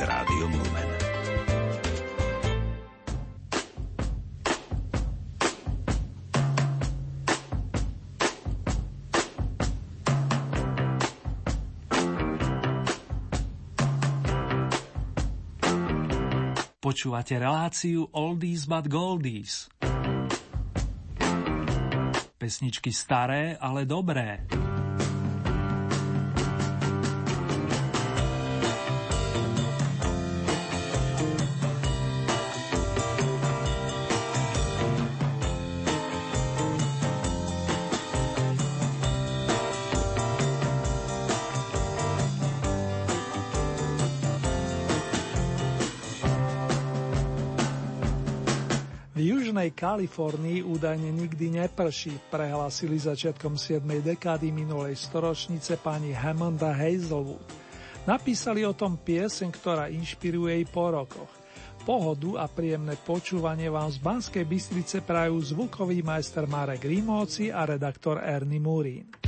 s rádiom Lumen. Počúvate reláciu Oldies but Goldies. Pesničky staré, ale dobré. Kalifornii údajne nikdy neprší, prehlasili začiatkom 7. dekády minulej storočnice pani Hammonda Hazelwood. Napísali o tom pieseň, ktorá inšpiruje i po rokoch. Pohodu a príjemné počúvanie vám z Banskej Bystrice prajú zvukový majster Marek Rimóci a redaktor Ernie Murín.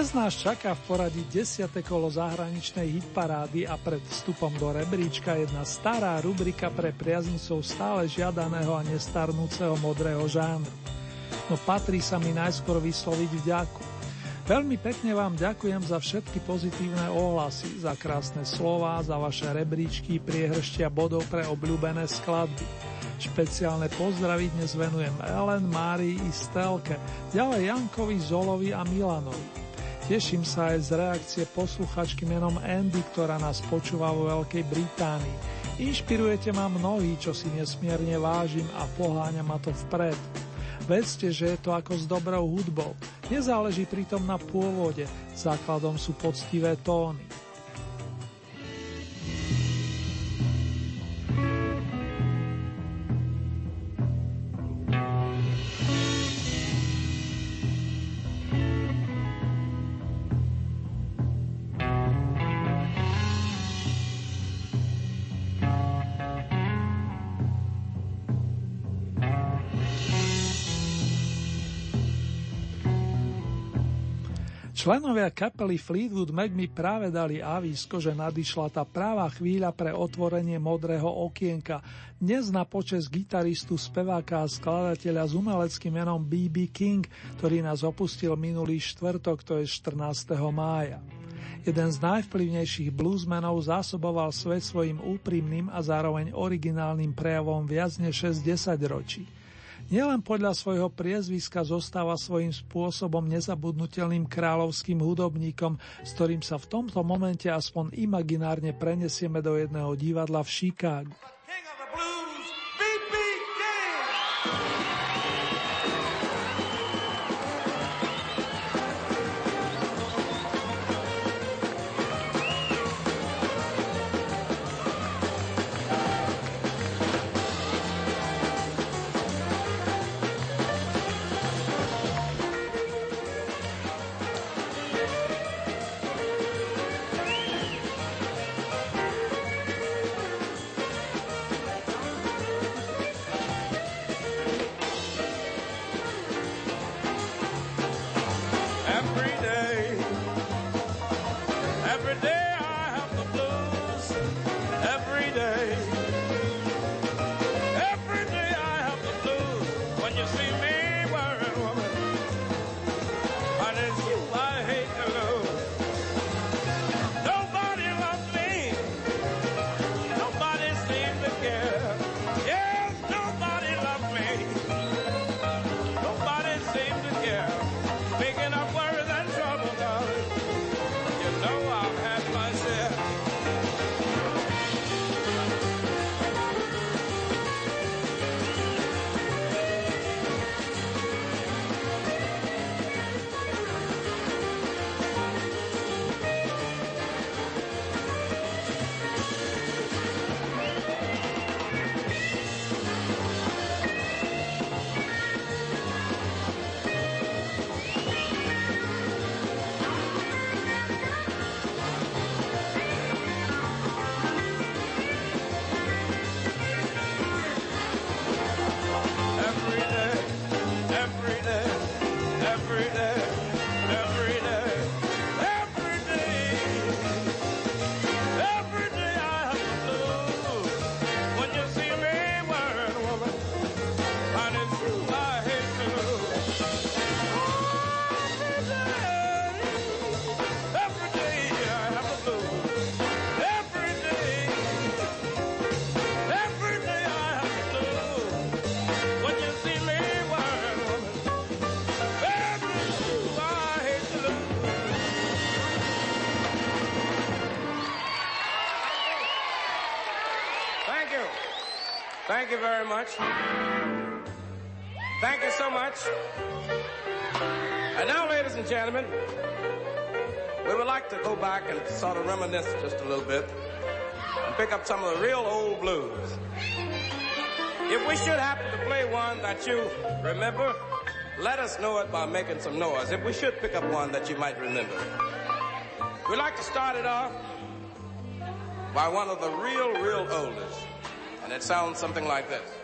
Dnes nás čaká v poradí 10. kolo zahraničnej hitparády a pred vstupom do rebríčka jedna stará rubrika pre priaznicov stále žiadaného a nestarnúceho modrého žánru. No patrí sa mi najskôr vysloviť vďaku. Veľmi pekne vám ďakujem za všetky pozitívne ohlasy, za krásne slova, za vaše rebríčky, priehrštia bodov pre obľúbené skladby. Špeciálne pozdravy dnes venujem Ellen, Márii i Stelke, ďalej Jankovi, Zolovi a Milanovi. Teším sa aj z reakcie posluchačky menom Andy, ktorá nás počúva vo Veľkej Británii. Inšpirujete ma mnohí, čo si nesmierne vážim a poháňa ma to vpred. Vedzte, že je to ako s dobrou hudbou. Nezáleží pritom na pôvode, základom sú poctivé tóny. Členovia kapely Fleetwood Mac mi práve dali avísko, že nadišla tá práva chvíľa pre otvorenie modrého okienka, dnes na počas gitaristu, speváka a skladateľa s umeleckým menom B.B. King, ktorý nás opustil minulý štvrtok, to je 14. mája. Jeden z najvplyvnejších bluesmenov zásoboval svet svojim úprimným a zároveň originálnym prejavom viac než 60 ročí. Nielen podľa svojho priezviska zostáva svojím spôsobom nezabudnutelným kráľovským hudobníkom, s ktorým sa v tomto momente aspoň imaginárne prenesieme do jedného divadla v Chicagu. Much. Thank you so much. And now, ladies and gentlemen, we would like to go back and sort of reminisce just a little bit and pick up some of the real old blues. If we should happen to play one that you remember, let us know it by making some noise. If we should pick up one that you might remember. We'd like to start it off by one of the real, real oldest and it sounds something like this.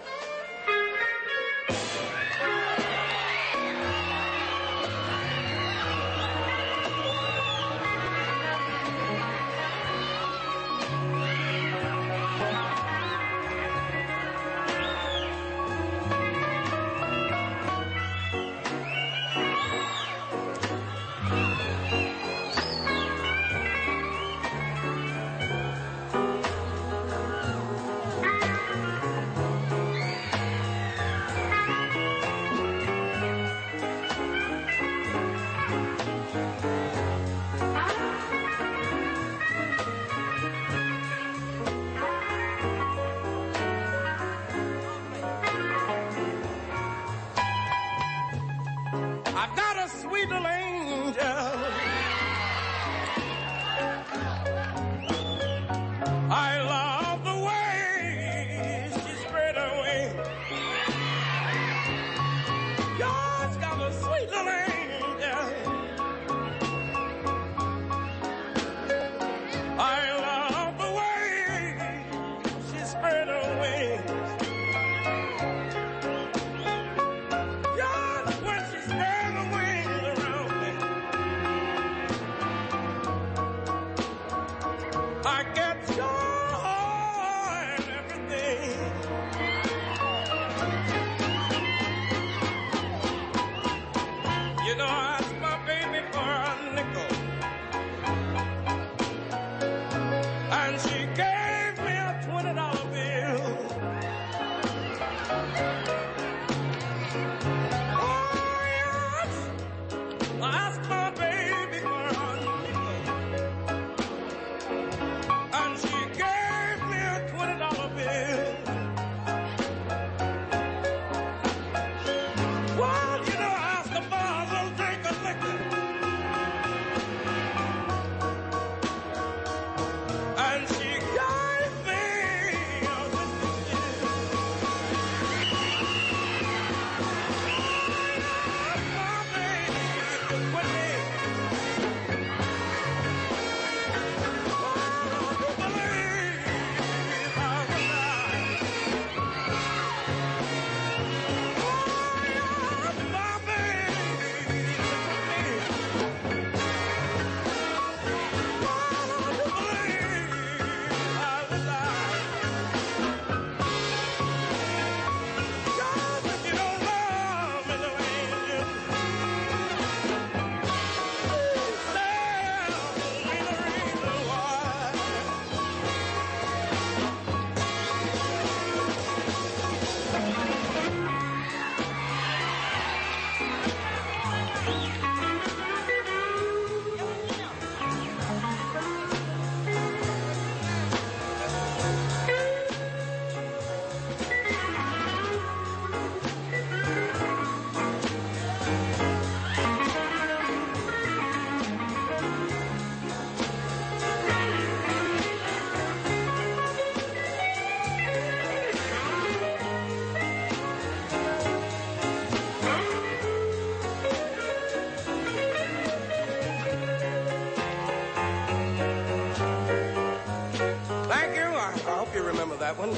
That one.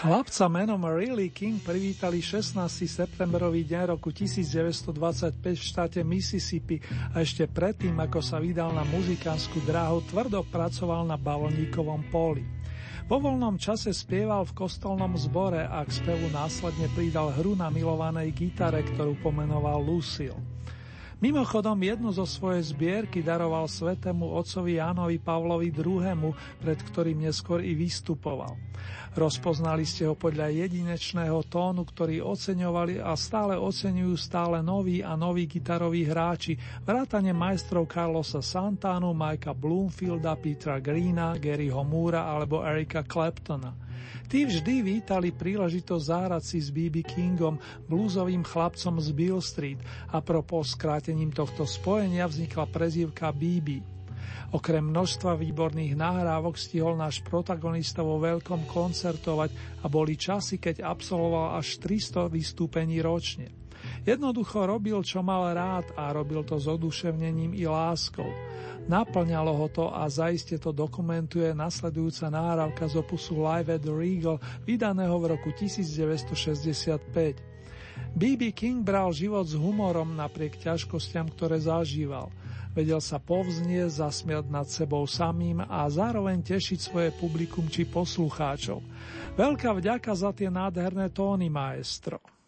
Chlapca menom Riley King privítali 16. septembrový deň roku 1925 v štáte Mississippi a ešte predtým, ako sa vydal na muzikánsku dráhu, tvrdo pracoval na bavlníkovom poli. Vo voľnom čase spieval v kostolnom zbore a k spevu následne pridal hru na milovanej gitare, ktorú pomenoval Lucille. Mimochodom jednu zo svojej zbierky daroval svetému otcovi Jánovi Pavlovi II., pred ktorým neskôr i vystupoval. Rozpoznali ste ho podľa jedinečného tónu, ktorý oceňovali a stále oceňujú stále noví a noví gitaroví hráči, vrátane majstrov Carlosa Santanu, Mikea Bloomfielda, Petra Greena, Garyho Moora alebo Erika Claptona. Tí vždy vítali príležitosť zahrať si s B.B. Kingom, blúzovým chlapcom z Bill Street a propos skrátením tohto spojenia vznikla prezývka BB. Okrem množstva výborných nahrávok stihol náš protagonista vo veľkom koncertovať a boli časy, keď absolvoval až 300 vystúpení ročne. Jednoducho robil, čo mal rád a robil to s oduševnením i láskou. Naplňalo ho to a zaiste to dokumentuje nasledujúca náravka z opusu Live at the Regal, vydaného v roku 1965. B.B. King bral život s humorom napriek ťažkostiam, ktoré zažíval. Vedel sa povznieť, zasmiať nad sebou samým a zároveň tešiť svoje publikum či poslucháčov. Veľká vďaka za tie nádherné tóny, maestro.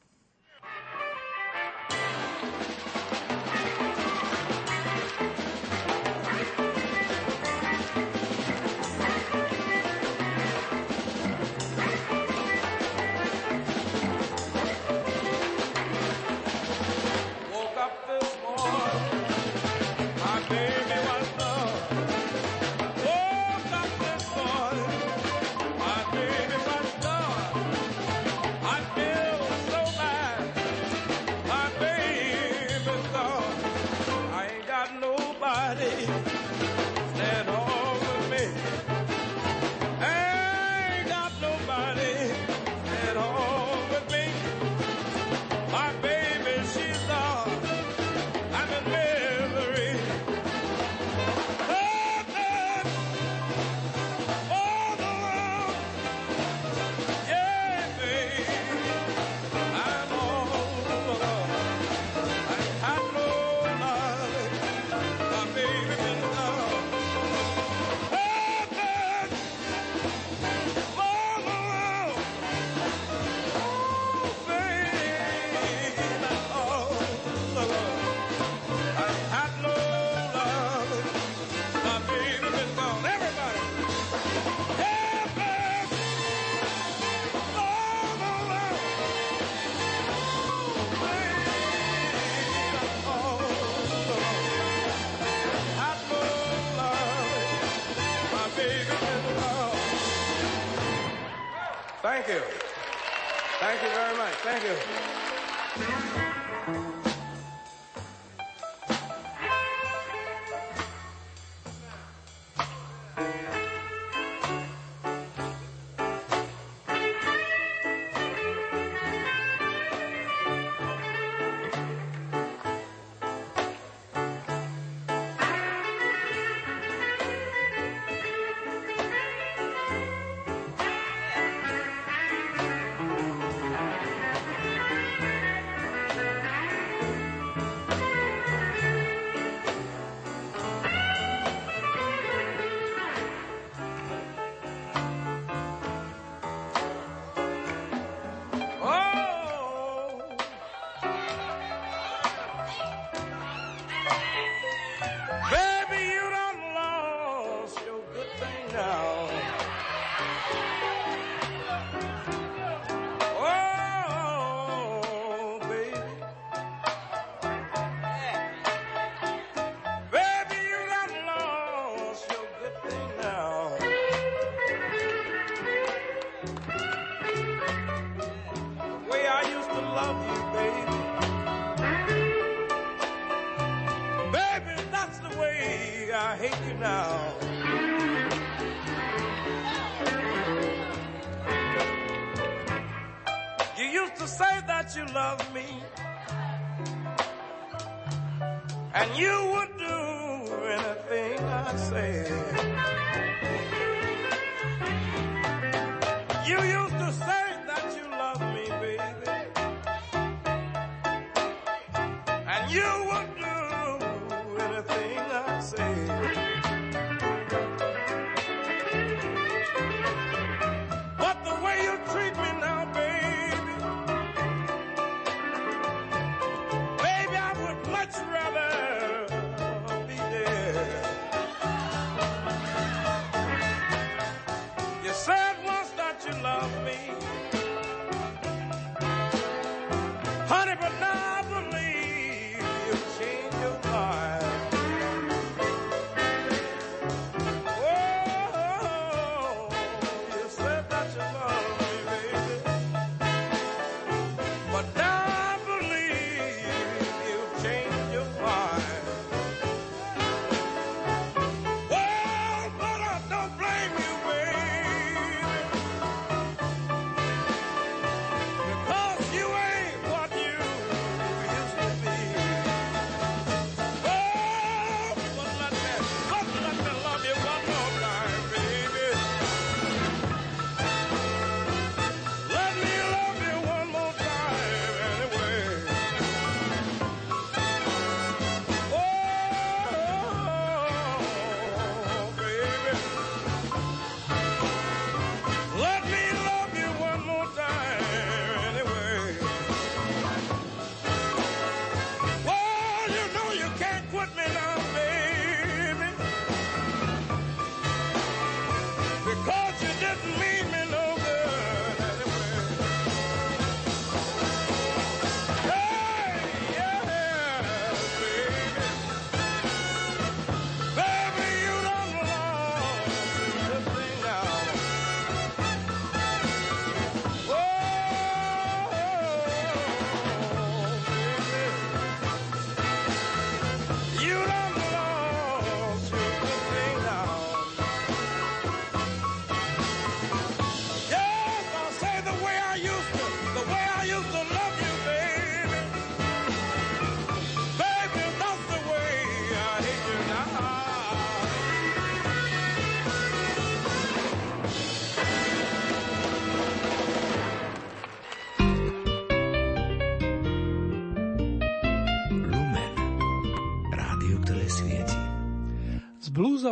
Thank you.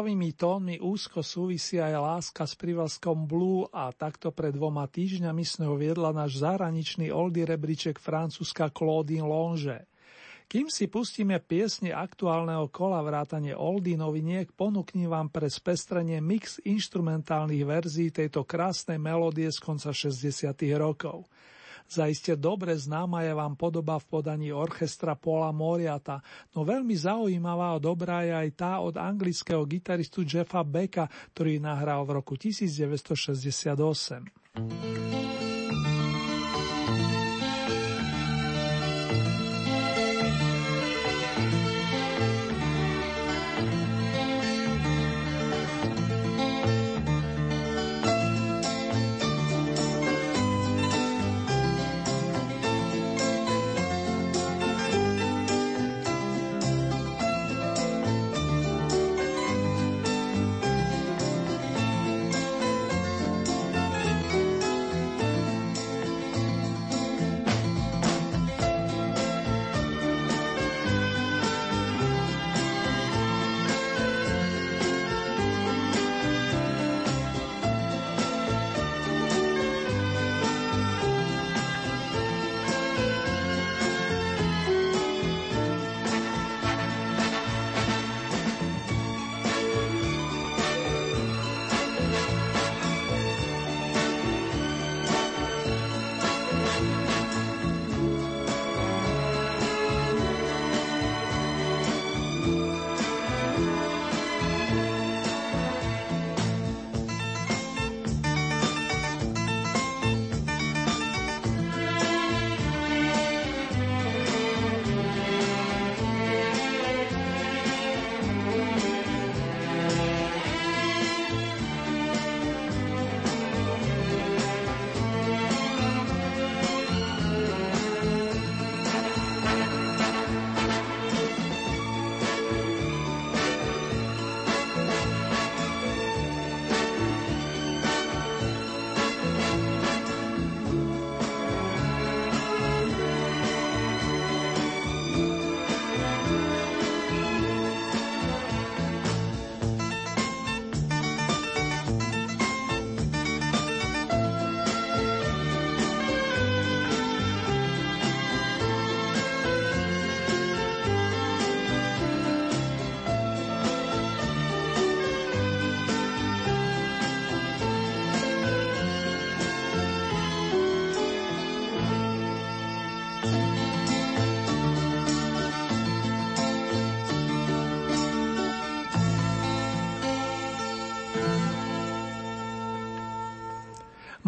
Bluesovými tónmi úzko súvisí aj láska s privlaskom Blue a takto pred dvoma týždňami s ňou viedla náš zahraničný oldie rebríček francúzska Claudine Longe. Kým si pustíme piesne aktuálneho kola vrátane oldie noviniek, ponúknem vám pre spestrenie mix instrumentálnych verzií tejto krásnej melódie z konca 60. rokov. Zaiste dobre známa je vám podoba v podaní orchestra Paula Moriata, no veľmi zaujímavá a dobrá je aj tá od anglického gitaristu Jeffa Becka, ktorý nahral v roku 1968.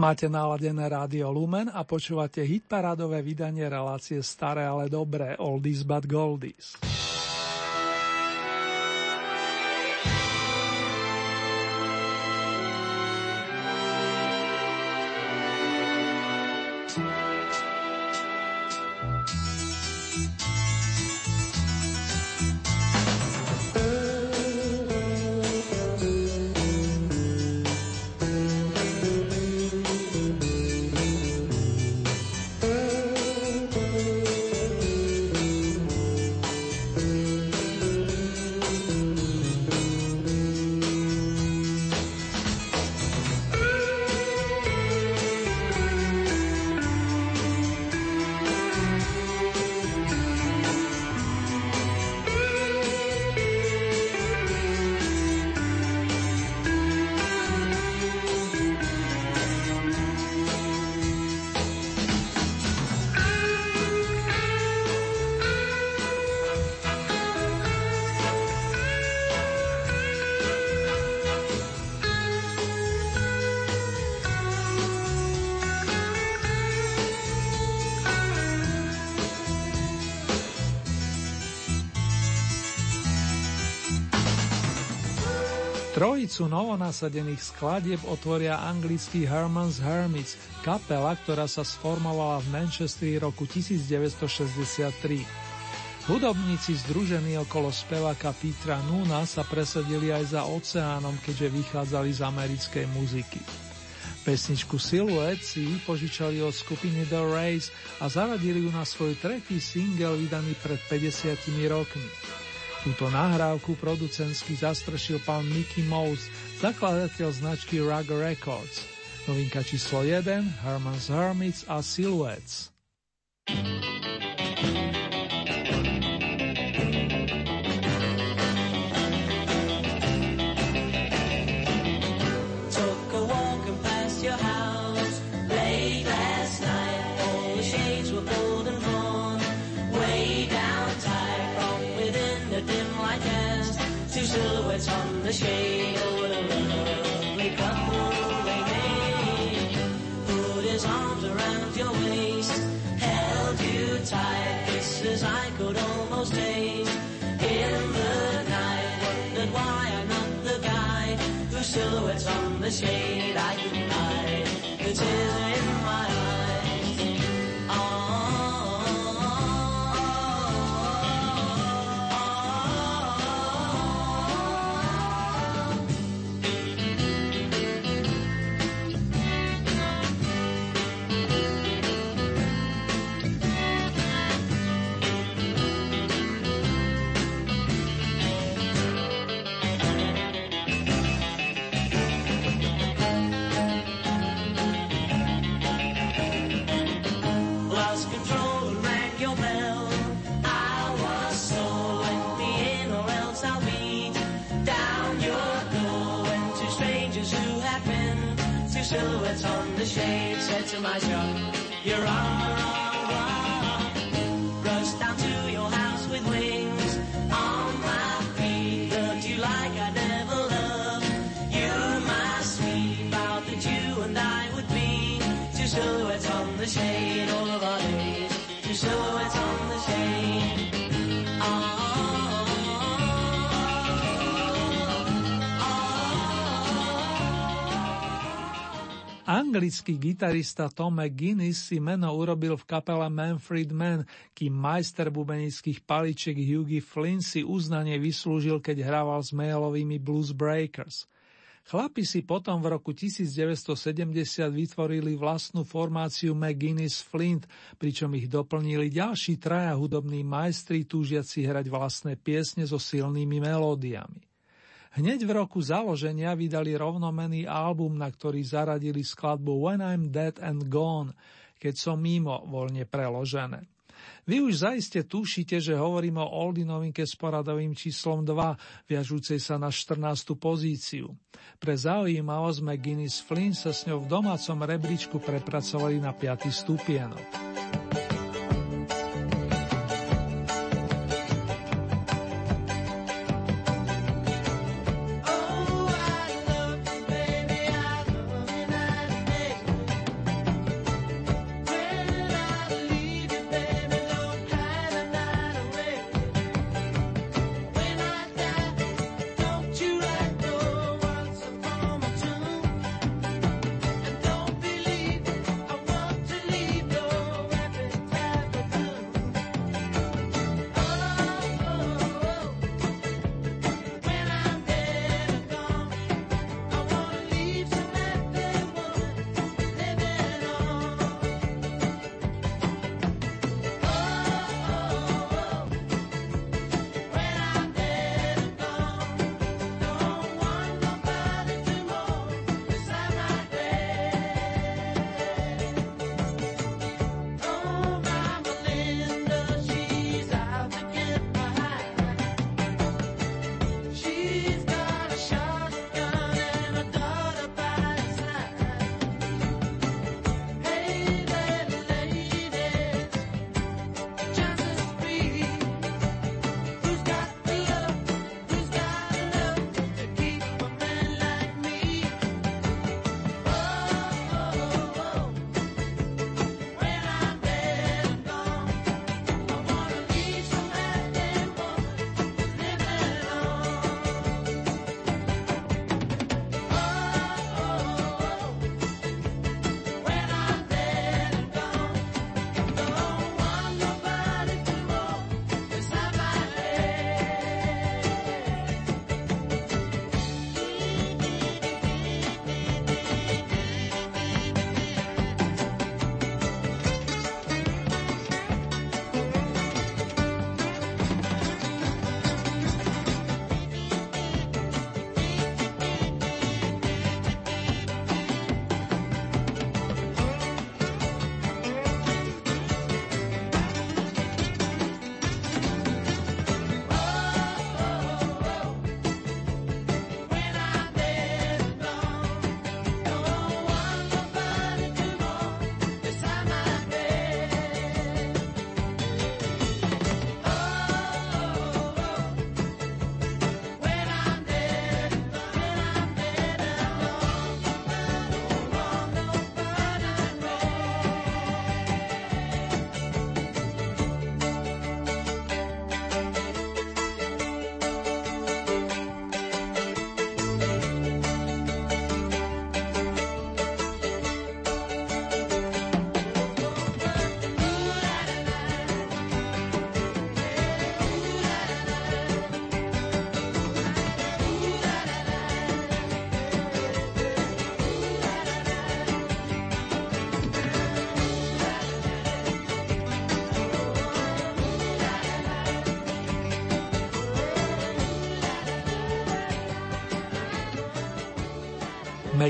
Máte naladené rádio Lumen a počúvate hitparádové vydanie relácie Staré, ale dobré, Oldies but Goldies. Trojicu novonasadených skladieb otvoria anglický Herman's Hermits, kapela, ktorá sa sformovala v Manchesteri roku 1963. Hudobníci združení okolo speváka Petra Nuna sa presadili aj za oceánom, keďže vychádzali z americkej muziky. Pesničku Silhouette si požičali od skupiny The Race a zaradili ju na svoj tretí single vydaný pred 50 rokmi. Túto nahrávku producentsky zastrešil pán Mickey Mouse, zakladateľ značky Rug Records. Novinka číslo 1, Herman's Hermits a Silhouettes. the shade Put his arms around your waist, held you tight, kisses I could almost taste. In the night, why I'm not the guy silhouettes the shade I can silhouettes on the shade said to my myself, You're on. Anglický gitarista Tom McGuinness si meno urobil v kapele Manfred Mann, kým majster bubenických paličiek Hughie Flynn si uznanie vyslúžil, keď hrával s mailovými Blues Breakers. Chlapi si potom v roku 1970 vytvorili vlastnú formáciu McGuinness Flint, pričom ich doplnili ďalší traja hudobní majstri túžiaci hrať vlastné piesne so silnými melódiami. Hneď v roku založenia vydali rovnomený album, na ktorý zaradili skladbu When I'm Dead and Gone, keď som mimo voľne preložené. Vy už zaiste tušíte, že hovorím o Oldy novinke s poradovým číslom 2, viažúcej sa na 14. pozíciu. Pre zaujímavosť McGuinness Flynn sa s ňou v domácom rebríčku prepracovali na 5. stupienok.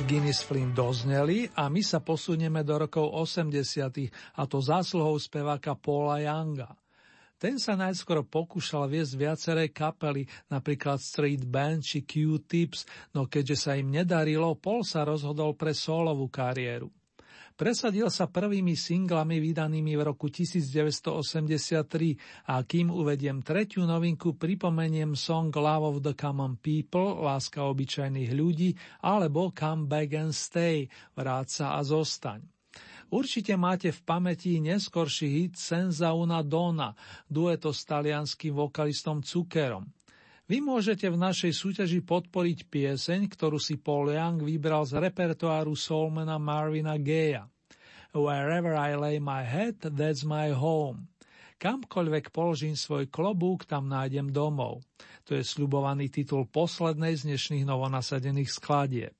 McGuinness Flynn dozneli a my sa posunieme do rokov 80. a to zásluhou speváka Paula Younga. Ten sa najskôr pokúšal viesť viaceré kapely, napríklad Street Band či Q-Tips, no keďže sa im nedarilo, Paul sa rozhodol pre solovú kariéru. Presadil sa prvými singlami vydanými v roku 1983 a kým uvediem tretiu novinku, pripomeniem song Love of the Common People, Láska obyčajných ľudí, alebo Come Back and Stay, Vráca a zostaň. Určite máte v pamäti neskorší hit Senza una donna, dueto s talianským vokalistom Zuckerom. Vy môžete v našej súťaži podporiť pieseň, ktorú si Paul Young vybral z repertoáru soulmana Marvina Gaya. Wherever I lay my head, that's my home. Kamkoľvek položím svoj klobúk, tam nájdem domov. To je sľubovaný titul poslednej z dnešných novonasadených skladieb.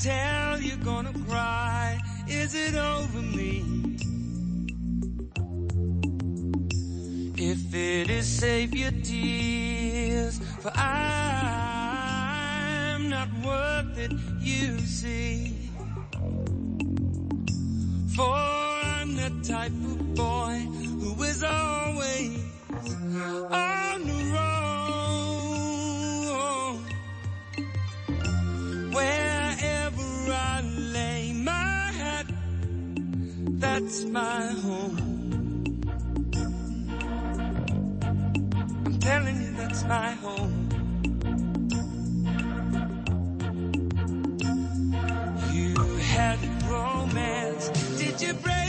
Tell you're gonna cry. Is it over me? If it is, save your tears, for I'm not worth it, you see. For I'm the type of boy who is always on that's my home. I'm telling you, that's my home. You had romance, did you break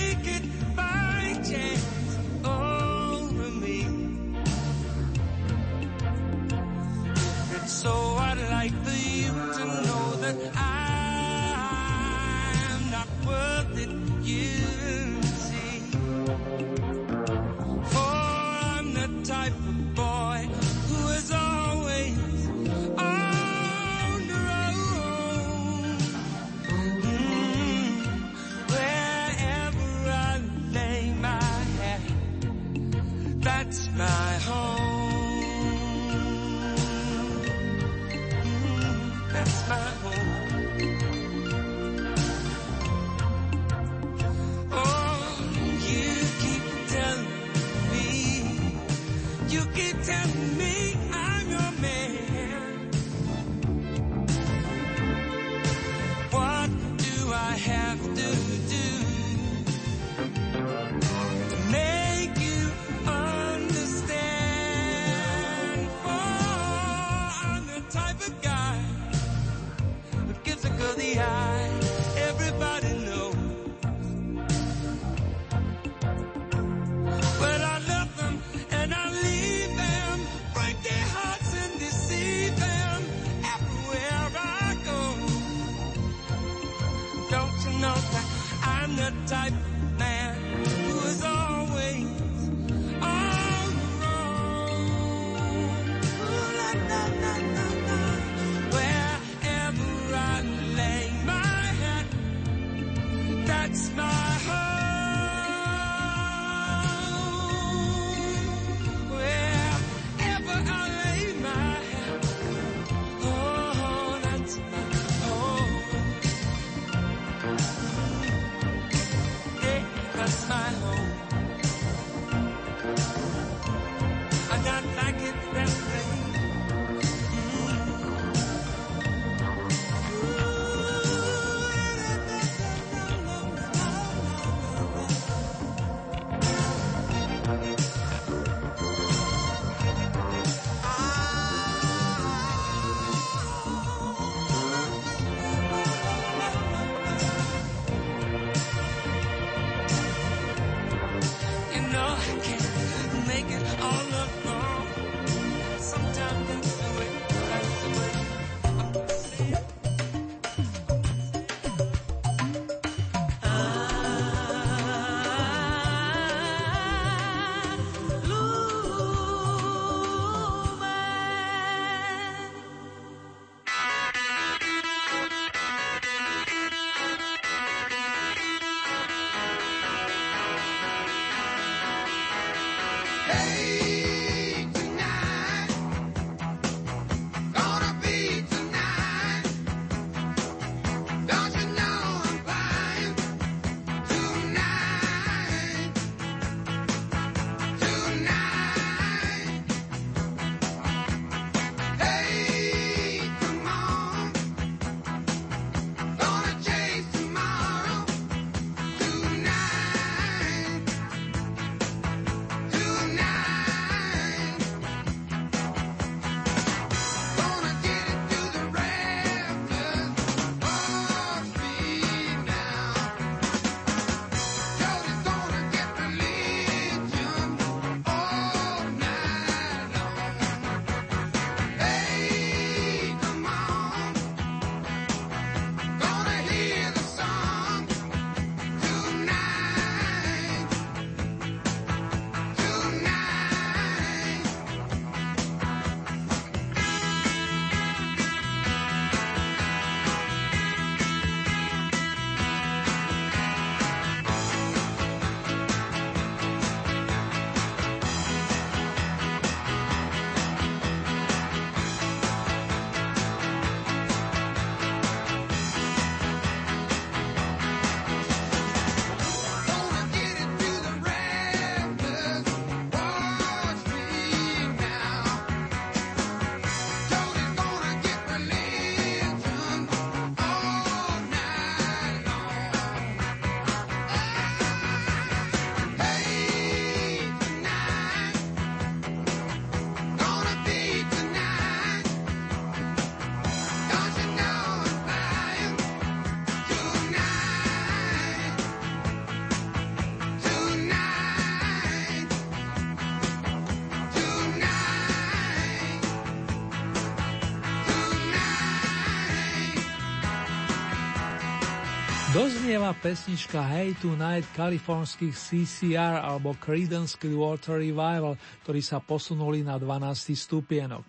Doznieva pesnička Hey Tonight kalifornských CCR alebo Creedence Clearwater Revival, ktorí sa posunuli na 12. stupienok.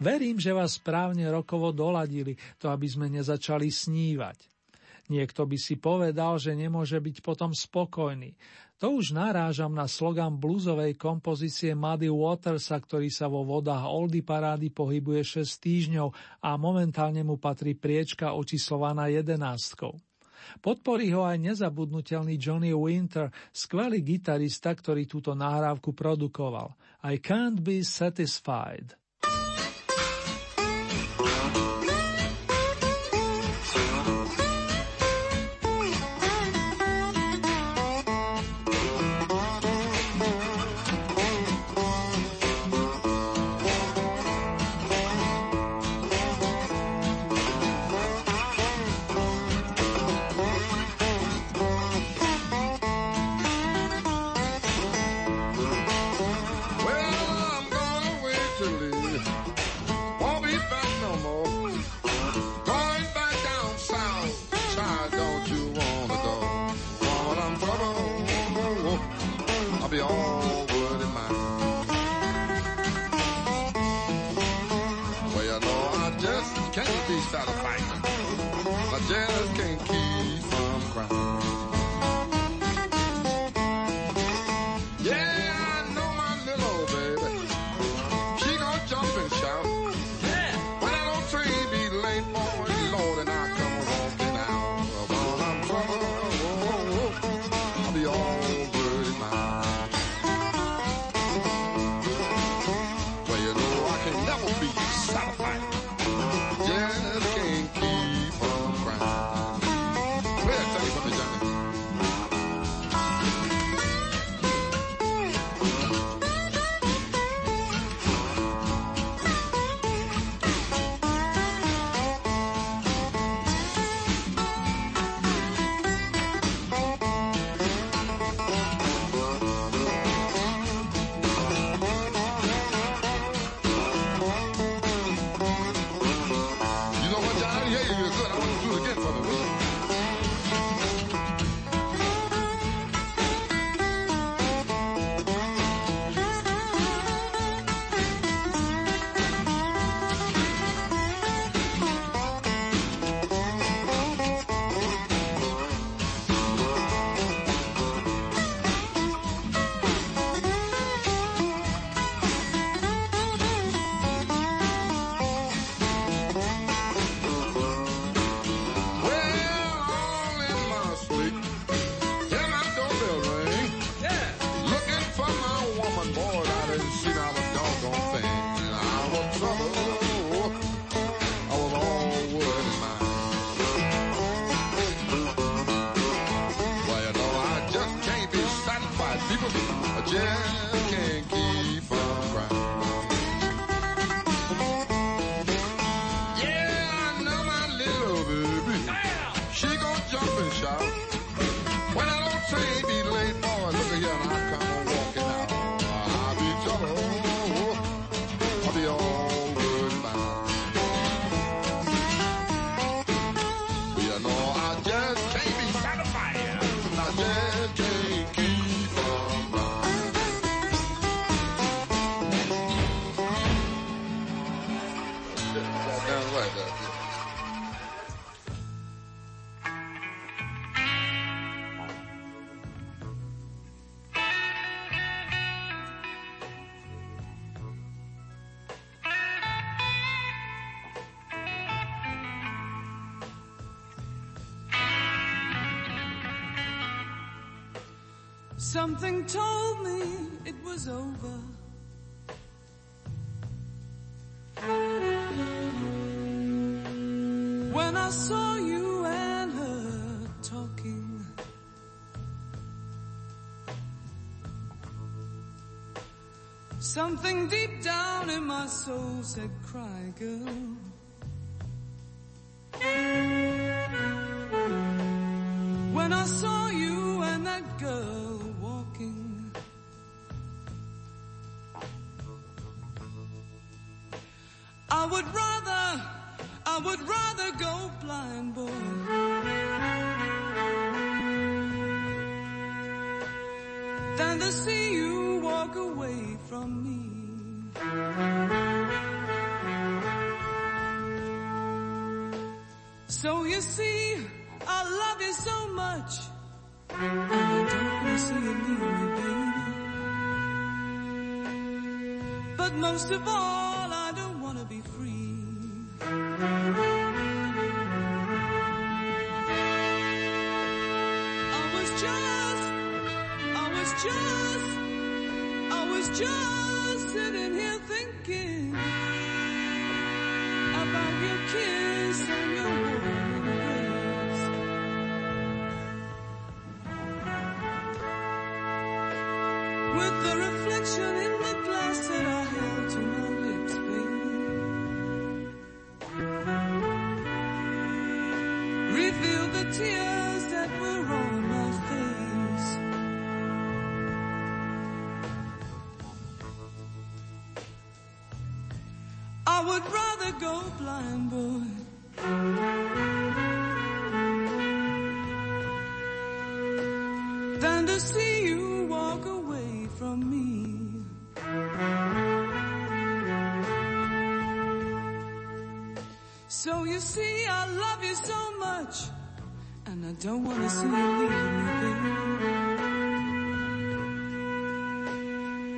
Verím, že vás správne rokovo doladili, to aby sme nezačali snívať. Niekto by si povedal, že nemôže byť potom spokojný. To už narážam na slogan bluesovej kompozície Muddy Watersa, ktorý sa vo vodách Oldy parády pohybuje 6 týždňov a momentálne mu patrí priečka očíslovaná jedenáctkou. Podporí ho aj nezabudnutelný Johnny Winter, skvelý gitarista, ktorý túto nahrávku produkoval. I can't be satisfied. Something told me it was over. When I saw you and her talking. Something deep down in my soul said, cry most of all, I don't want to be free. I was just, I was just, I was just go blind, boy. Than to see you walk away from me. So you see, I love you so much, and I don't want to see you leave me, baby.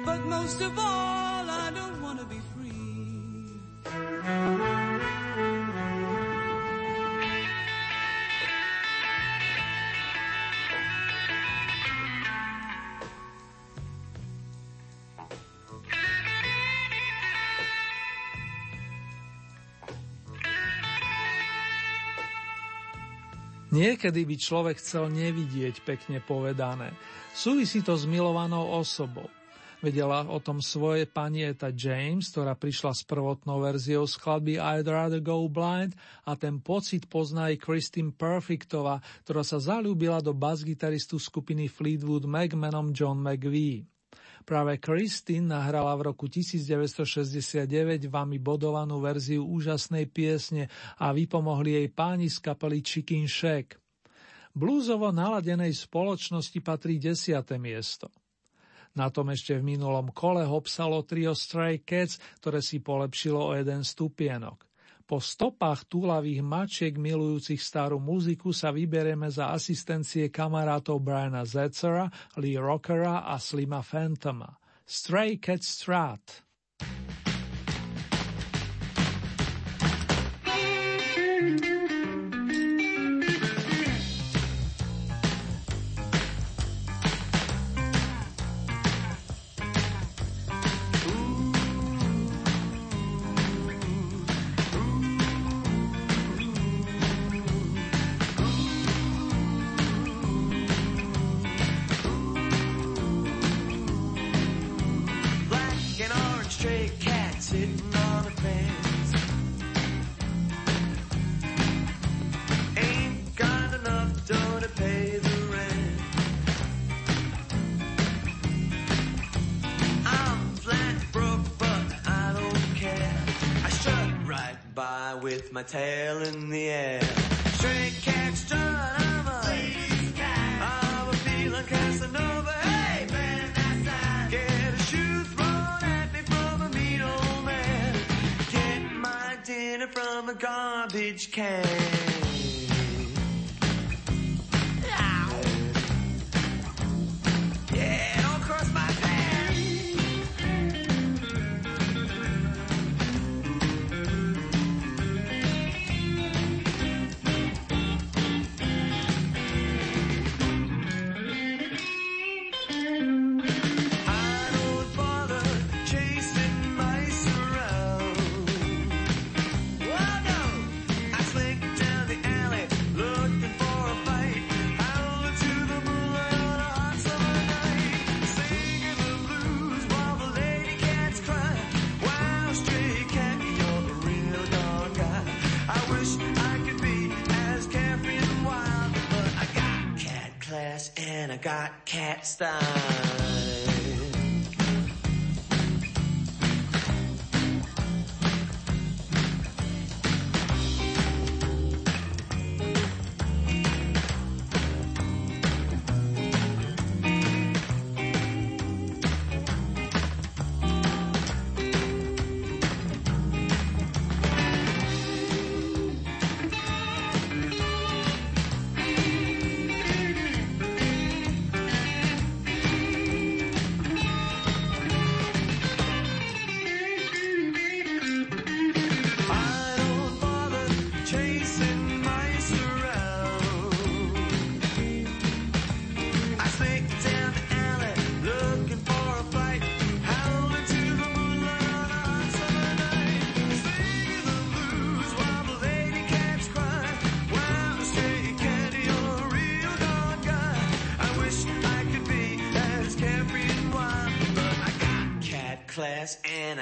But most of all, Niekedy by človek chcel nevidieť, pekne povedané. Súvisí to s milovanou osobou. Vedela o tom svoje pani Eta James, ktorá prišla s prvotnou verziou skladby I'd Rather Go Blind a ten pocit pozná aj Christine Perfectová, ktorá sa zalúbila do basgitaristu skupiny Fleetwood Mac menom John McVie. Práve Christine nahrala v roku 1969 vami bodovanú verziu úžasnej piesne a vypomohli jej páni z kapely Chicken Shack. Blúzovo naladenej spoločnosti patrí desiate miesto. Na tom ešte v minulom kole hopsalo trio Stray Cats, ktoré si polepšilo o jeden stupienok. Po stopách túlavých mačiek milujúcich starú muziku sa vyberieme za asistencie kamarátov Briana Zetzera, Lee Rockera a Slima Phantoma. Stray Cat Strat. With my tail in the air. Stray cat strut, I'm a I'm a feeling Casanova. Hey, man, that's Get a shoe thrown at me from a mean old man. Get my dinner from a garbage can.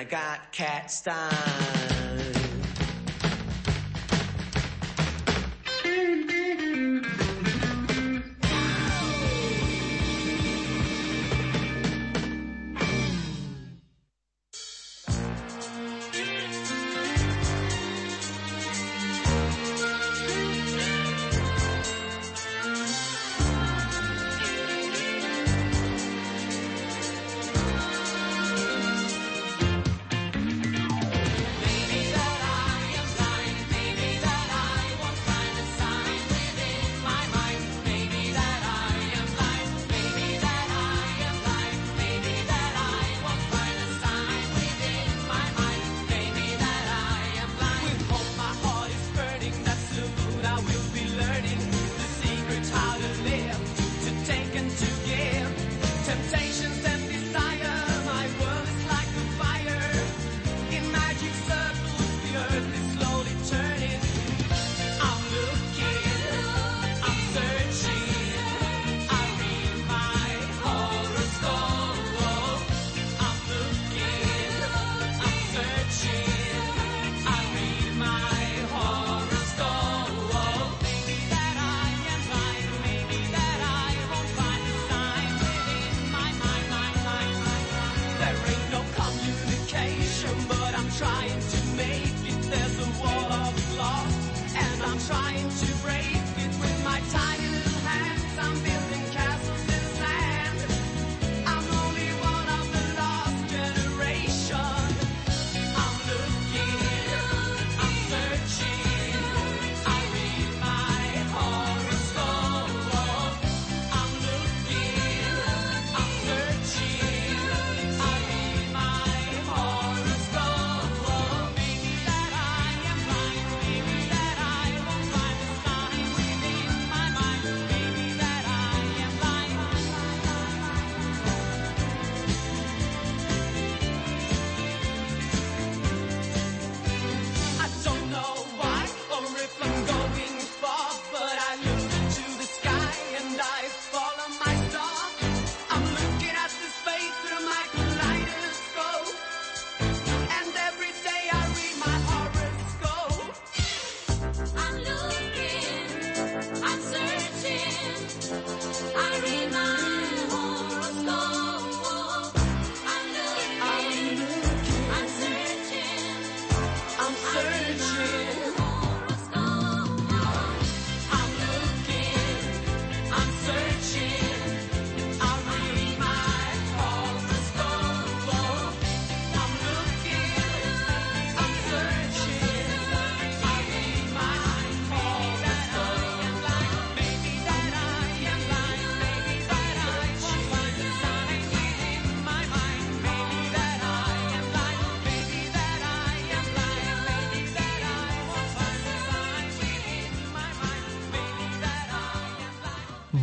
I got cat style.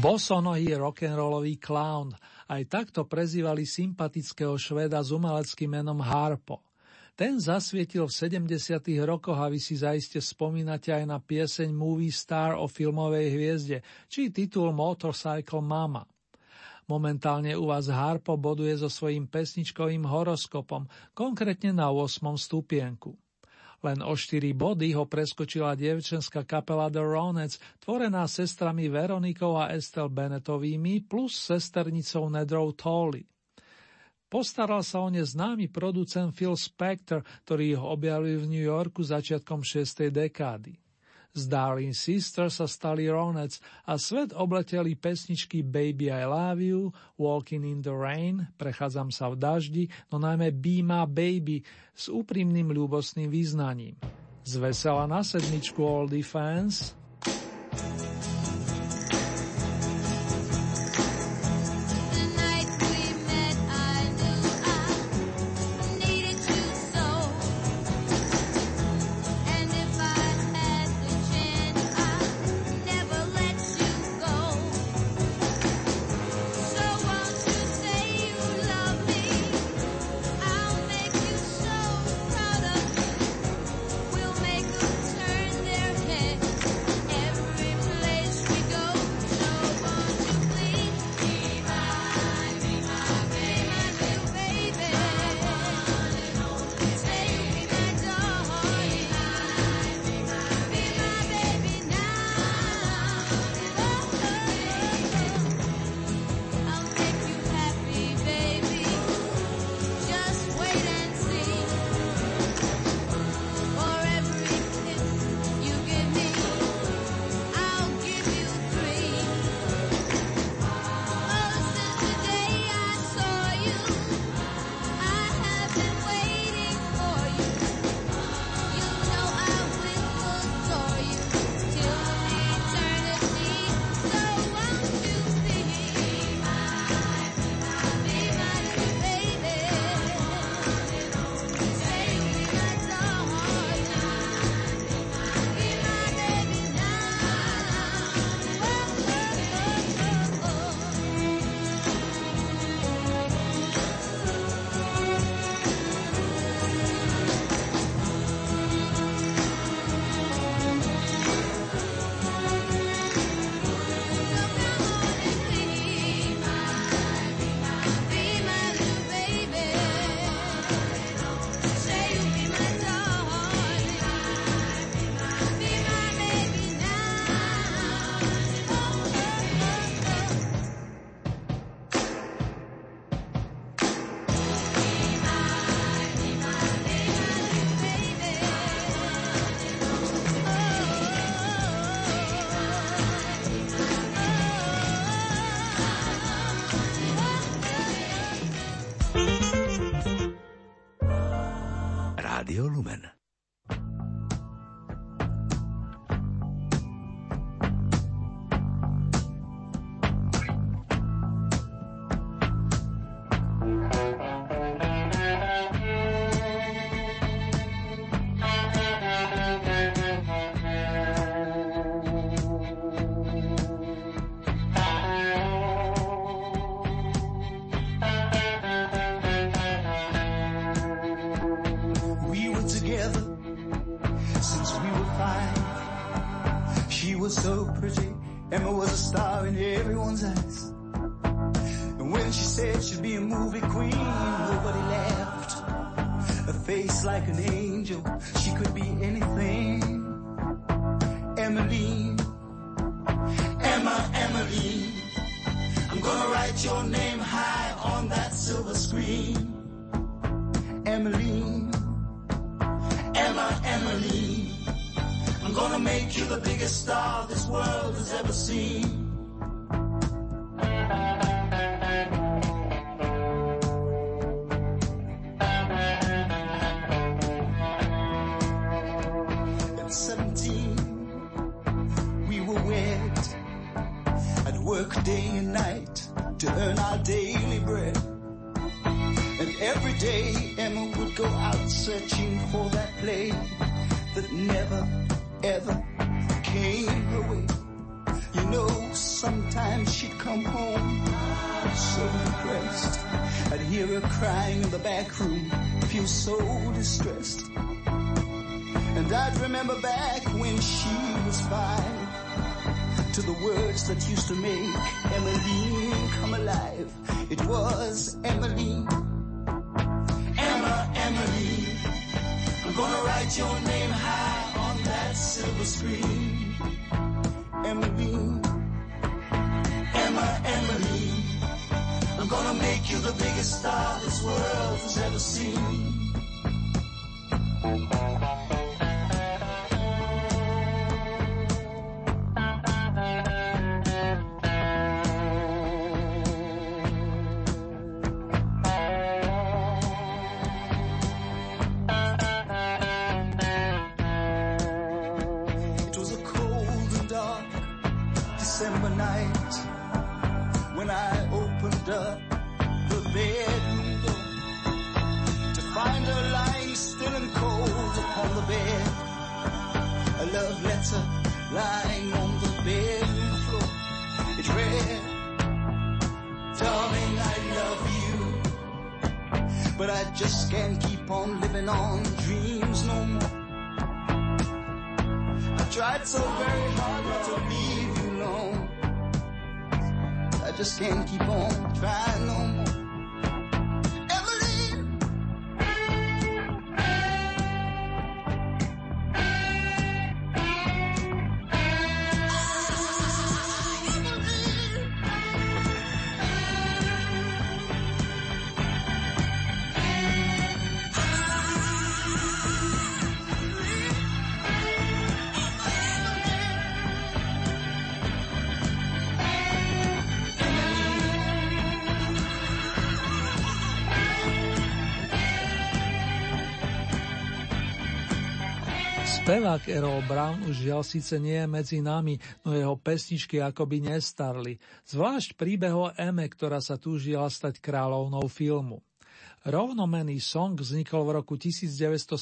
Bosonohý rock'n'rollový clown, aj takto prezývali sympatického šveda s umeleckým menom Harpo. Ten zasvietil v 70. rokoch a vy si zaiste spomínate aj na pieseň Movie Star o filmovej hviezde, či titul Motorcycle Mama. Momentálne u vás Harpo boduje so svojím pesničkovým horoskopom, konkrétne na 8. stupienku. Len o 4 body ho preskočila dievčenská kapela The Ronettes, tvorená sestrami Veronikou a Estel Benetovými plus sesternicou Nedrou Tolly. Postaral sa o ne známy producent Phil Spector, ktorý ho objavil v New Yorku začiatkom 6. dekády. Z Darling Sister sa stali Ronets a svet obleteli pesničky Baby I Love You, Walking in the Rain, Prechádzam sa v daždi, no najmä Be My Baby s úprimným ľúbostným význaním. Z vesela na sedmičku All Defense. Remember back when she was five to the words that used to make Emily come alive. It was Emily. Emma, Emily. I'm gonna write your name high on that silver screen. Emily. Emma, Emily. I'm gonna make you the biggest star this world has ever seen. Love letter lying on the bedroom floor. It read, Darling, I love you, but I just can't keep on living on dreams no more. I tried so very hard not to leave you alone. I just can't keep on trying no more. Spevák Errol Brown už žiaľ síce nie je medzi nami, no jeho pesničky akoby nestarli. Zvlášť príbeh o Eme, ktorá sa túžila stať kráľovnou filmu. Rovnomený song vznikol v roku 1974,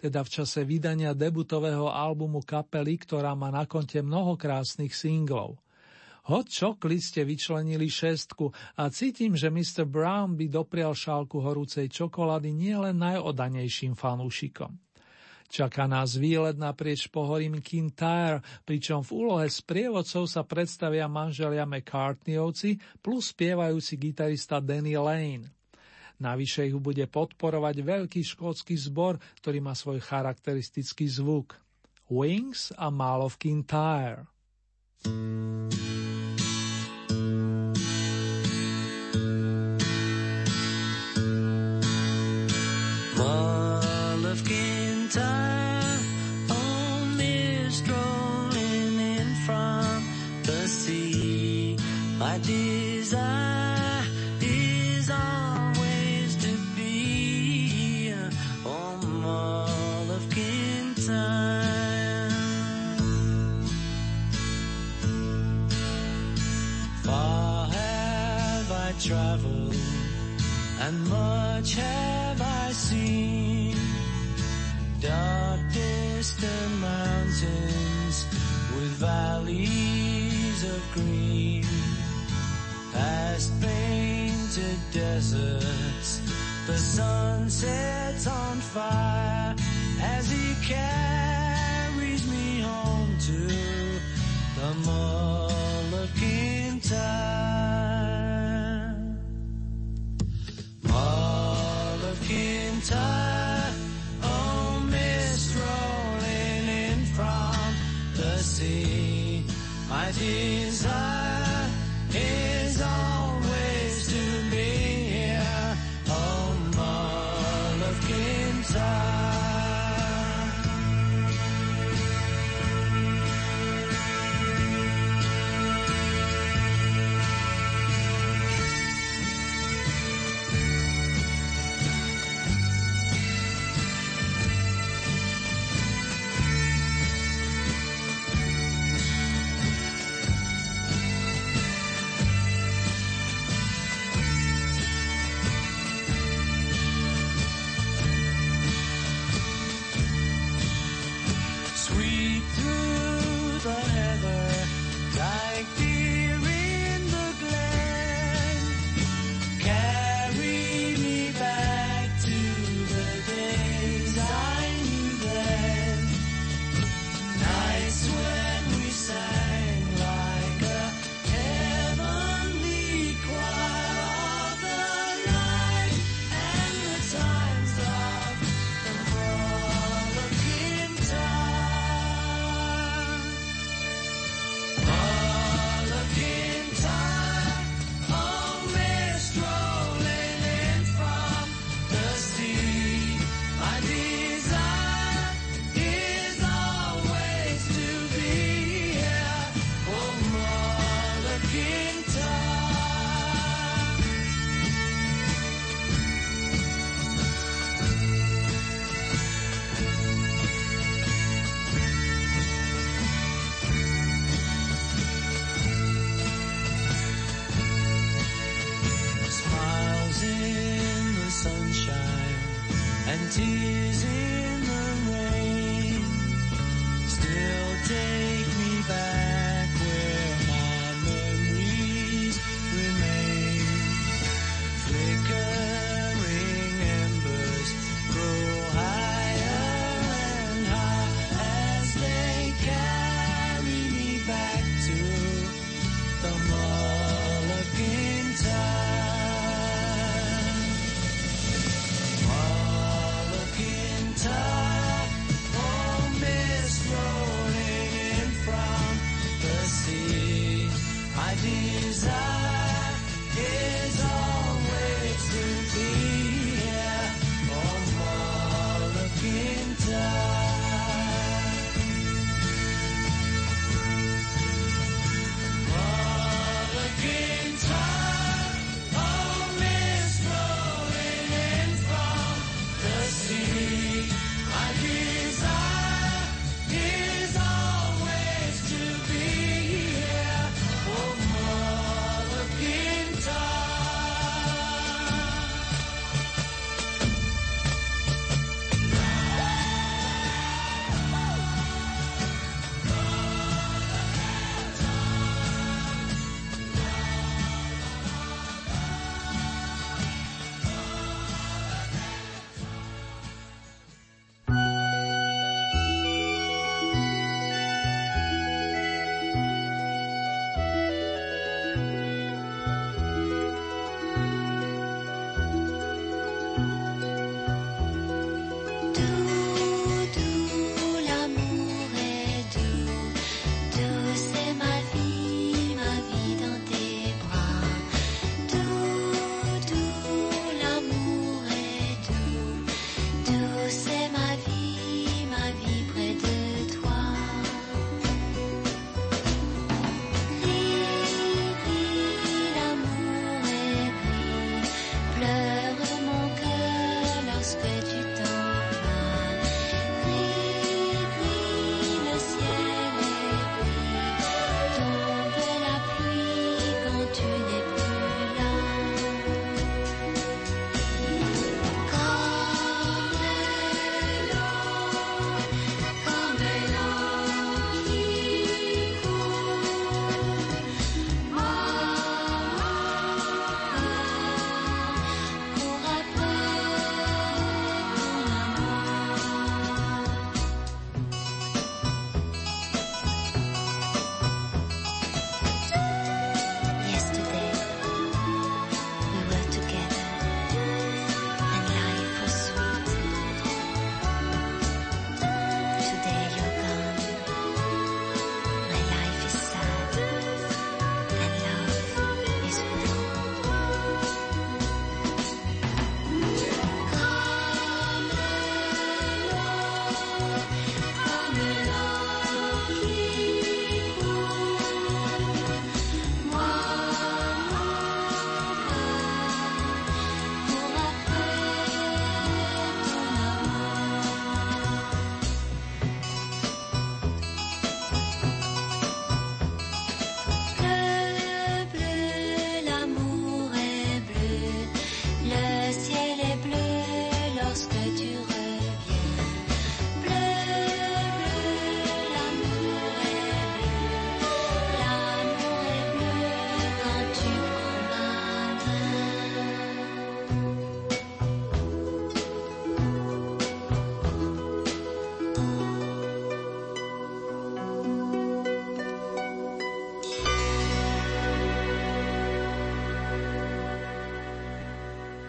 teda v čase vydania debutového albumu kapely, ktorá má na konte mnoho krásnych singlov. Hot Chocolate ste vyčlenili šestku a cítim, že Mr. Brown by doprial šálku horúcej čokolády nielen najodanejším fanúšikom. Čaká nás výlet naprieč pohorím Kintyre, pričom v úlohe sprievodcov sa predstavia manželia McCartneyovci plus spievajúci gitarista Danny Lane. Navyše ich bude podporovať veľký škótsky zbor, ktorý má svoj charakteristický zvuk. Wings a Mall of Kintyre. Mall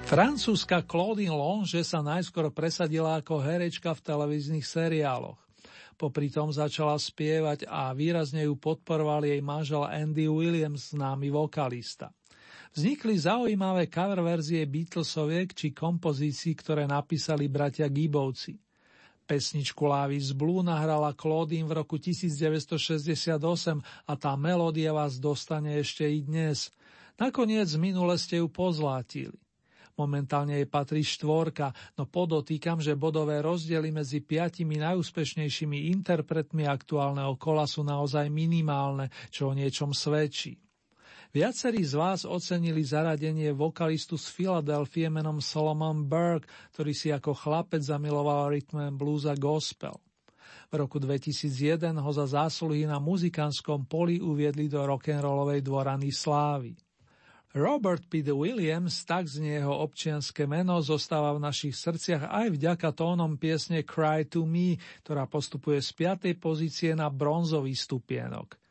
Francúzska Claudine Longe sa najskôr presadila ako herečka v televíznych seriáloch. Popri tom začala spievať a výrazne ju podporoval jej manžel Andy Williams, známy vokalista. Vznikli zaujímavé cover verzie Beatlesoviek či kompozícií, ktoré napísali bratia Gibovci. Pesničku Lávy z Blue nahrala Claudine v roku 1968 a tá melódia vás dostane ešte i dnes. Nakoniec minule ste ju pozlátili. Momentálne jej patrí štvorka, no podotýkam, že bodové rozdiely medzi piatimi najúspešnejšími interpretmi aktuálneho kola sú naozaj minimálne, čo o niečom svedčí. Viacerí z vás ocenili zaradenie vokalistu z Filadelfie menom Solomon Burke, ktorý si ako chlapec zamiloval rytmem blues a gospel. V roku 2001 ho za zásluhy na muzikánskom poli uviedli do rock'n'rollovej dvorany slávy. Robert P. Williams, tak znie jeho občianske meno, zostáva v našich srdciach aj vďaka tónom piesne Cry to Me, ktorá postupuje z 5. pozície na bronzový stupienok.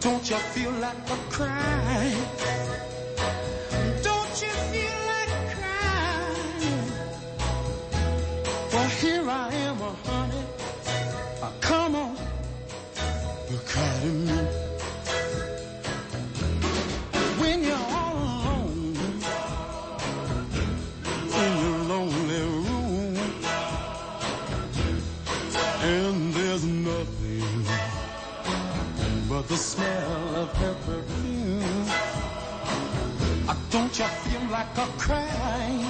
Don't you feel like a crying? Don't you feel like a crying?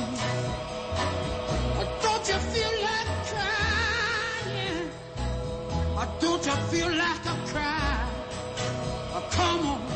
Don't you feel like crying? Don't you feel like a cry? Come on,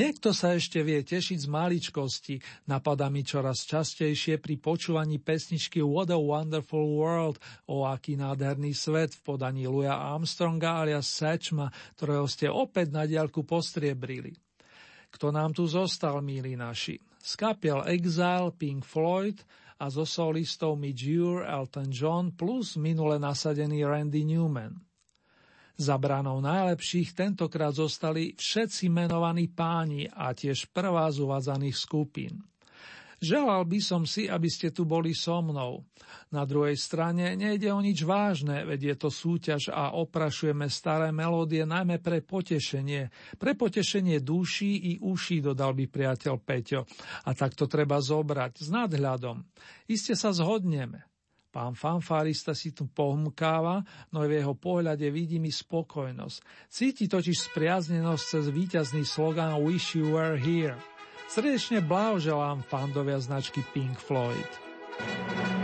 Niekto sa ešte vie tešiť z maličkosti, napadá mi čoraz častejšie pri počúvaní pesničky What a Wonderful World o aký nádherný svet v podaní Louisa Armstronga alias Satchma, ktorého ste opäť na diaľku postriebrili. Kto nám tu zostal, milí naši? Z Exile, Pink Floyd a zo solistov Ure, Elton John plus minule nasadený Randy Newman – za branou najlepších tentokrát zostali všetci menovaní páni a tiež prvá z uvádzaných skupín. Želal by som si, aby ste tu boli so mnou. Na druhej strane nejde o nič vážne, veď je to súťaž a oprašujeme staré melódie najmä pre potešenie. Pre potešenie duší i uší, dodal by priateľ Peťo. A tak to treba zobrať s nadhľadom. Iste sa zhodneme. Pán fanfárista si tu pohmkáva, no v jeho pohľade vidí mi spokojnosť. Cíti totiž spriaznenosť cez víťazný slogan Wish you were here. Srdečne blahoželám fandovia značky Pink Floyd. So,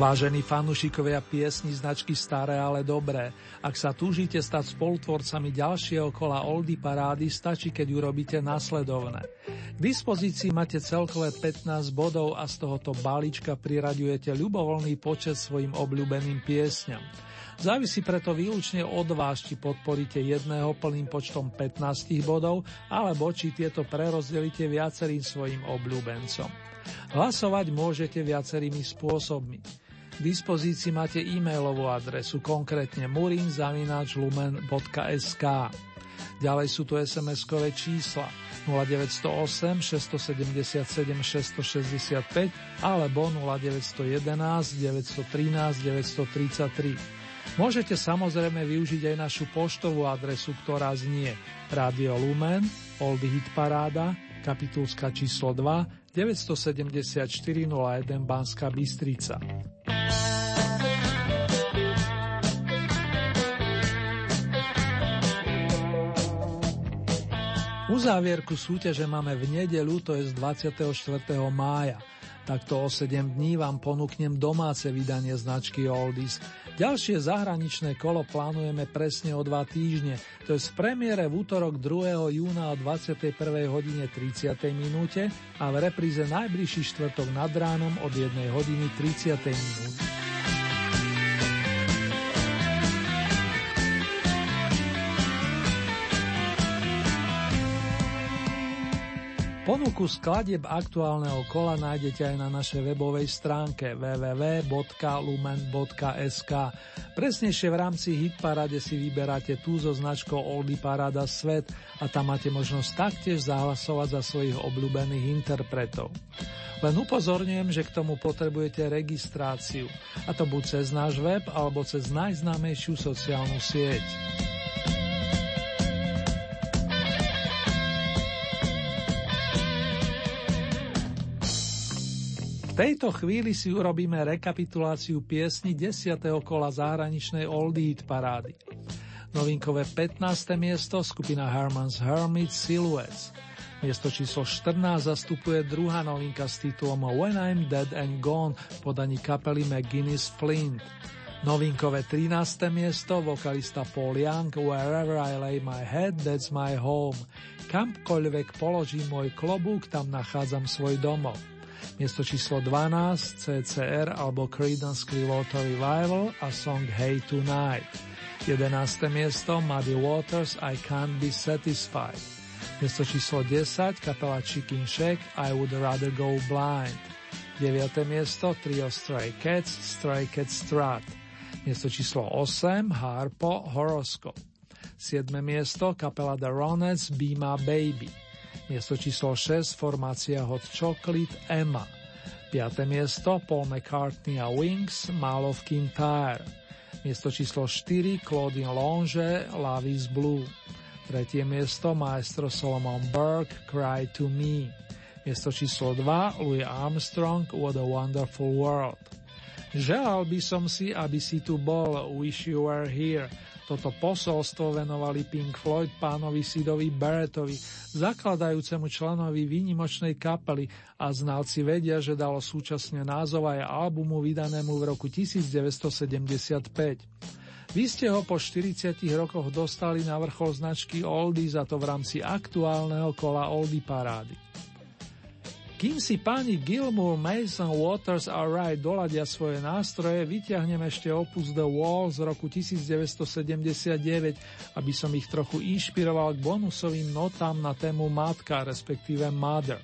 Vážení fanúšikovia piesni značky Staré, ale dobré, ak sa túžite stať spolutvorcami ďalšieho kola Oldy Parády, stačí, keď urobíte následovné. K dispozícii máte celkové 15 bodov a z tohoto balíčka priraďujete ľubovoľný počet svojim obľúbeným piesňam. Závisí preto výlučne od vás, či podporíte jedného plným počtom 15 bodov, alebo či tieto prerozdelíte viacerým svojim obľúbencom. Hlasovať môžete viacerými spôsobmi. K dispozícii máte e-mailovú adresu, konkrétne murinzavinačlumen.sk. Ďalej sú tu SMS-kové čísla 0908 677 665 alebo 0911 913 933. Môžete samozrejme využiť aj našu poštovú adresu, ktorá znie Radio Lumen, Old Hit Paráda, kapitulska číslo 2, 974 01 Banská Bystrica. Uzávierku súťaže máme v nedelu, to je z 24. mája. Takto o 7 dní vám ponúknem domáce vydanie značky Oldies. Ďalšie zahraničné kolo plánujeme presne o dva týždne, to je v premiére v útorok 2. júna o 21. hodine 30. minúte a v repríze najbližší štvrtok nad ránom od 1 hodiny 30. minúty. Ponuku skladieb aktuálneho kola nájdete aj na našej webovej stránke www.lumen.sk. Presnejšie v rámci Hitparade si vyberáte tú so značkou Oldy Parada Svet a tam máte možnosť taktiež zahlasovať za svojich obľúbených interpretov. Len upozorňujem, že k tomu potrebujete registráciu, a to buď cez náš web alebo cez najznámejšiu sociálnu sieť. Tejto chvíli si urobíme rekapituláciu piesni 10. kola zahraničnej Old Eat parády. Novinkové 15. miesto skupina Herman's Hermit Silhouettes. Miesto číslo 14 zastupuje druhá novinka s titulom When I'm Dead and Gone podaní kapely McGuinness Flint. Novinkové 13. miesto vokalista Paul Young Wherever I lay my head, that's my home. Kamkoľvek položím môj klobúk, tam nachádzam svoj domov. Miesto číslo 12 CCR alebo Creedence Clearwater Revival a song Hey Tonight. 11. miesto Muddy Waters I Can't Be Satisfied. Miesto číslo 10 kapela Chicken Shack I Would Rather Go Blind. 9. miesto Trio Stray Cats Stray Cats Strat. Miesto číslo 8 Harpo Horoscope. 7. miesto kapela The Ronettes Be My Baby. Miesto číslo 6 formácia Hot Chocolate Emma. 5. miesto Paul McCartney a Wings Mall of Kintyre. Miesto číslo 4 Claudine Longe Love is Blue. Tretie miesto maestro Solomon Burke Cry to Me. Miesto číslo 2 Louis Armstrong What a Wonderful World. Želal by som si, aby si tu bol Wish You Were Here – toto posolstvo venovali Pink Floyd pánovi Sidovi Barrettovi, zakladajúcemu členovi výnimočnej kapely a znalci vedia, že dalo súčasne názov aj albumu vydanému v roku 1975. Vy ste ho po 40 rokoch dostali na vrchol značky Oldies a to v rámci aktuálneho kola Oldie parády. Kým si páni Gilmour, Mason, Waters a Wright doladia svoje nástroje, vyťahnem ešte opus The Wall z roku 1979, aby som ich trochu inšpiroval k bonusovým notám na tému matka, respektíve mother.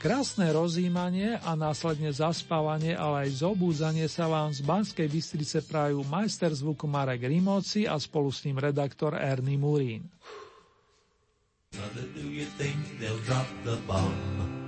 Krásne rozímanie a následne zaspávanie, ale aj zobúdzanie sa vám z Banskej Bystrice prajú majster zvuku Marek Rimóci a spolu s ním redaktor Ernie Murín. Mother, do you think they'll drop the bomb?